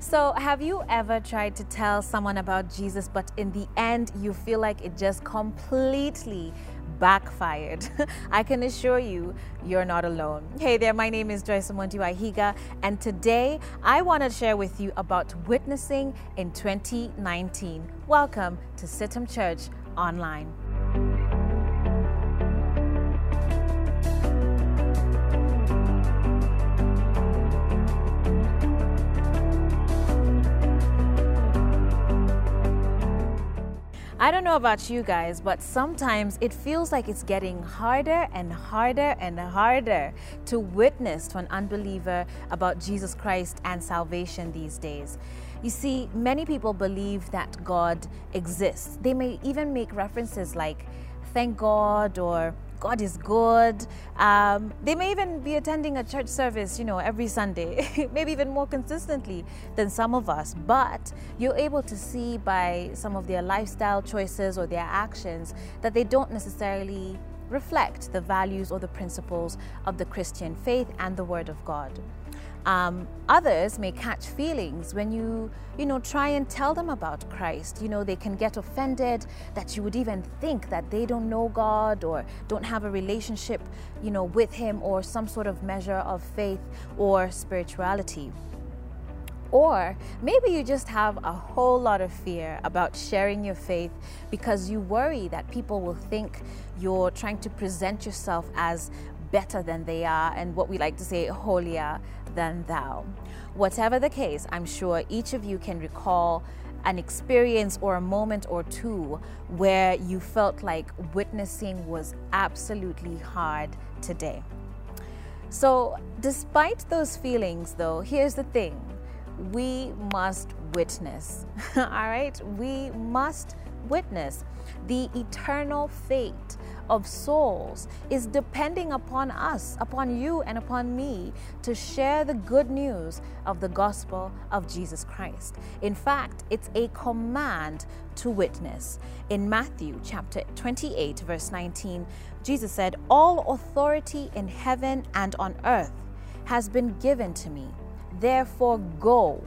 So, have you ever tried to tell someone about Jesus, but in the end, you feel like it just completely backfired? I can assure you, you're not alone. Hey there, my name is Joyce Monti Wahiga, and today I want to share with you about witnessing in 2019. Welcome to CITAM Church Online. I don't know about you guys, but sometimes it feels like it's getting harder and harder and harder to witness to an unbeliever about Jesus Christ and salvation these days. You see, many people believe that God exists. They may even make references like, thank God, or God is good. Um, they may even be attending a church service, you know, every Sunday, maybe even more consistently than some of us. But you're able to see by some of their lifestyle choices or their actions that they don't necessarily reflect the values or the principles of the Christian faith and the Word of God. Um, others may catch feelings when you, you know, try and tell them about Christ. You know, they can get offended that you would even think that they don't know God or don't have a relationship, you know, with Him or some sort of measure of faith or spirituality. Or maybe you just have a whole lot of fear about sharing your faith because you worry that people will think you're trying to present yourself as better than they are and what we like to say holier than thou. Whatever the case, I'm sure each of you can recall an experience or a moment or two where you felt like witnessing was absolutely hard today. So, despite those feelings, though, here's the thing we must witness. All right? We must witness the eternal fate of souls is depending upon us, upon you, and upon me to share the good news of the gospel of Jesus Christ. In fact, it's a command to witness. In Matthew chapter 28, verse 19, Jesus said, All authority in heaven and on earth has been given to me. Therefore, go.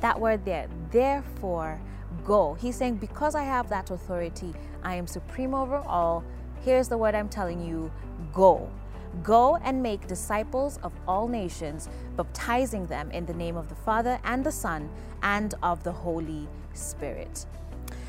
That word there, therefore, go. He's saying, Because I have that authority, I am supreme over all Here's the word I'm telling you go. Go and make disciples of all nations, baptizing them in the name of the Father and the Son and of the Holy Spirit.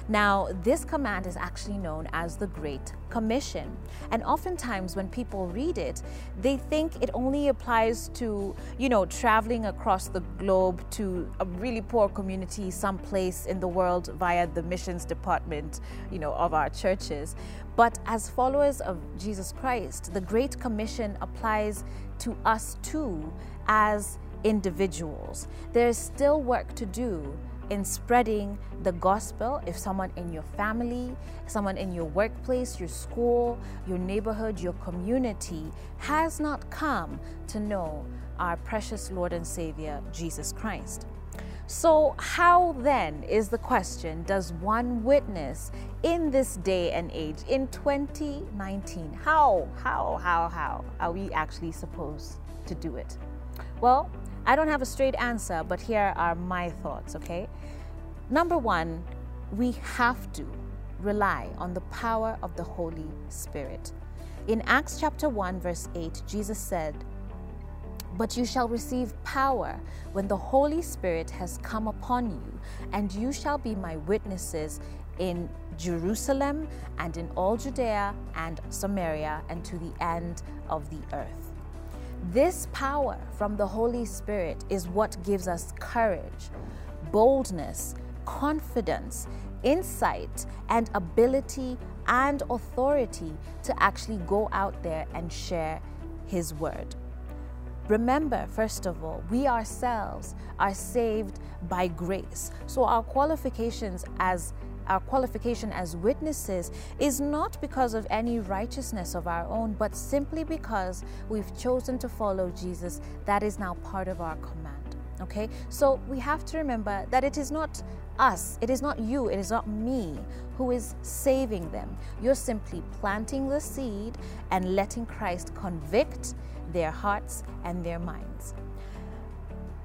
Now, this command is actually known as the Great Commission. And oftentimes, when people read it, they think it only applies to, you know, traveling across the globe to a really poor community someplace in the world via the missions department, you know, of our churches. But as followers of Jesus Christ, the Great Commission applies to us too as individuals. There's still work to do in spreading the gospel if someone in your family, someone in your workplace, your school, your neighborhood, your community has not come to know our precious Lord and Savior, Jesus Christ. So, how then is the question does one witness in this day and age, in 2019? How, how, how, how are we actually supposed to do it? Well, I don't have a straight answer, but here are my thoughts, okay? Number one, we have to rely on the power of the Holy Spirit. In Acts chapter 1, verse 8, Jesus said, But you shall receive power when the Holy Spirit has come upon you, and you shall be my witnesses in Jerusalem and in all Judea and Samaria and to the end of the earth. This power from the Holy Spirit is what gives us courage, boldness, confidence, insight, and ability and authority to actually go out there and share His word. Remember, first of all, we ourselves are saved by grace. So our qualifications as our qualification as witnesses is not because of any righteousness of our own, but simply because we've chosen to follow Jesus. That is now part of our command. Okay? So we have to remember that it is not us, it is not you, it is not me who is saving them. You're simply planting the seed and letting Christ convict their hearts and their minds.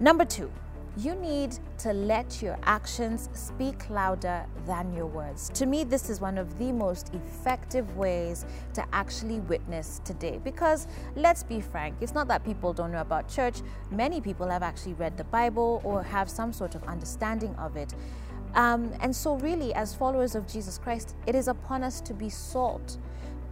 Number two, you need to let your actions speak louder than your words. To me, this is one of the most effective ways to actually witness today. Because let's be frank, it's not that people don't know about church, many people have actually read the Bible or have some sort of understanding of it. Um, and so, really, as followers of Jesus Christ, it is upon us to be salt,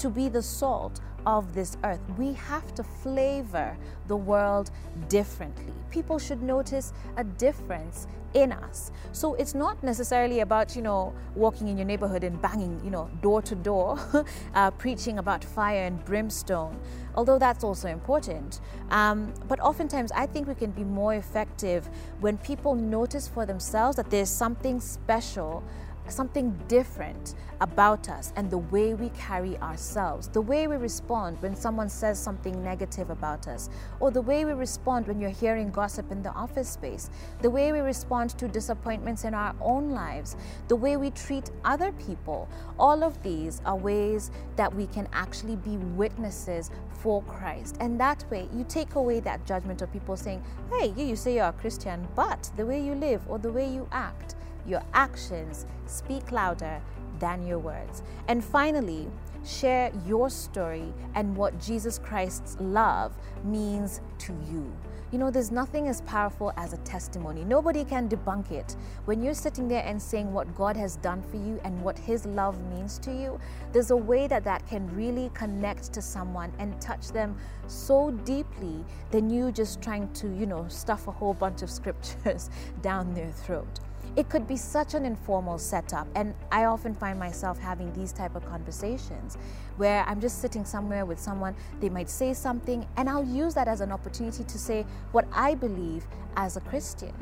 to be the salt of this earth. We have to flavor the world differently. People should notice a difference in us. So it's not necessarily about, you know, walking in your neighborhood and banging, you know, door to door, uh, preaching about fire and brimstone, although that's also important. Um, but oftentimes, I think we can be more effective when people notice for themselves that there's something special something different about us and the way we carry ourselves, the way we respond when someone says something negative about us, or the way we respond when you're hearing gossip in the office space, the way we respond to disappointments in our own lives, the way we treat other people. All of these are ways that we can actually be witnesses for Christ. And that way, you take away that judgment of people saying, hey, you, you say you're a Christian, but the way you live or the way you act, your actions speak louder than your words. And finally, share your story and what Jesus Christ's love means to you. You know, there's nothing as powerful as a testimony. Nobody can debunk it. When you're sitting there and saying what God has done for you and what His love means to you, there's a way that that can really connect to someone and touch them so deeply than you just trying to, you know, stuff a whole bunch of scriptures down their throat it could be such an informal setup and i often find myself having these type of conversations where i'm just sitting somewhere with someone they might say something and i'll use that as an opportunity to say what i believe as a christian.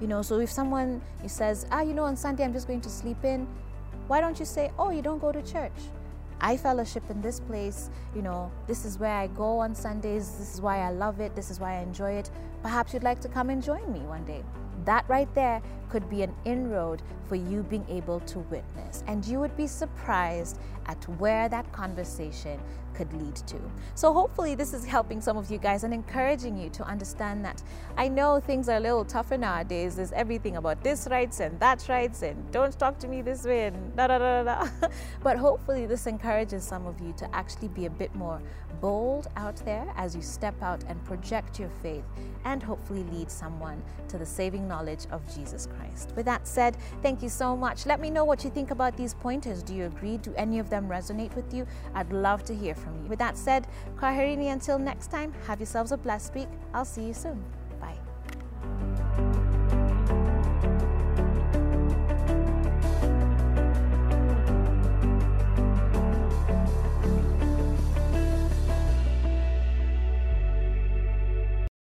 You know so if someone says ah you know on sunday i'm just going to sleep in why don't you say oh you don't go to church. I fellowship in this place, you know, this is where I go on Sundays, this is why I love it, this is why I enjoy it. Perhaps you'd like to come and join me one day. That right there could be an inroad for you being able to witness. And you would be surprised at where that conversation could lead to. So, hopefully, this is helping some of you guys and encouraging you to understand that I know things are a little tougher nowadays. There's everything about this rights and that rights, and don't talk to me this way, and da da da da. but hopefully, this encourages some of you to actually be a bit more bold out there as you step out and project your faith and hopefully lead someone to the saving knowledge of Jesus Christ. With that said, thank you so much. Let me know what you think about these pointers. Do you agree? Do any of them resonate with you? I'd love to hear from you. With that said, Kwaherini, until next time, have yourselves a blessed week. I'll see you soon.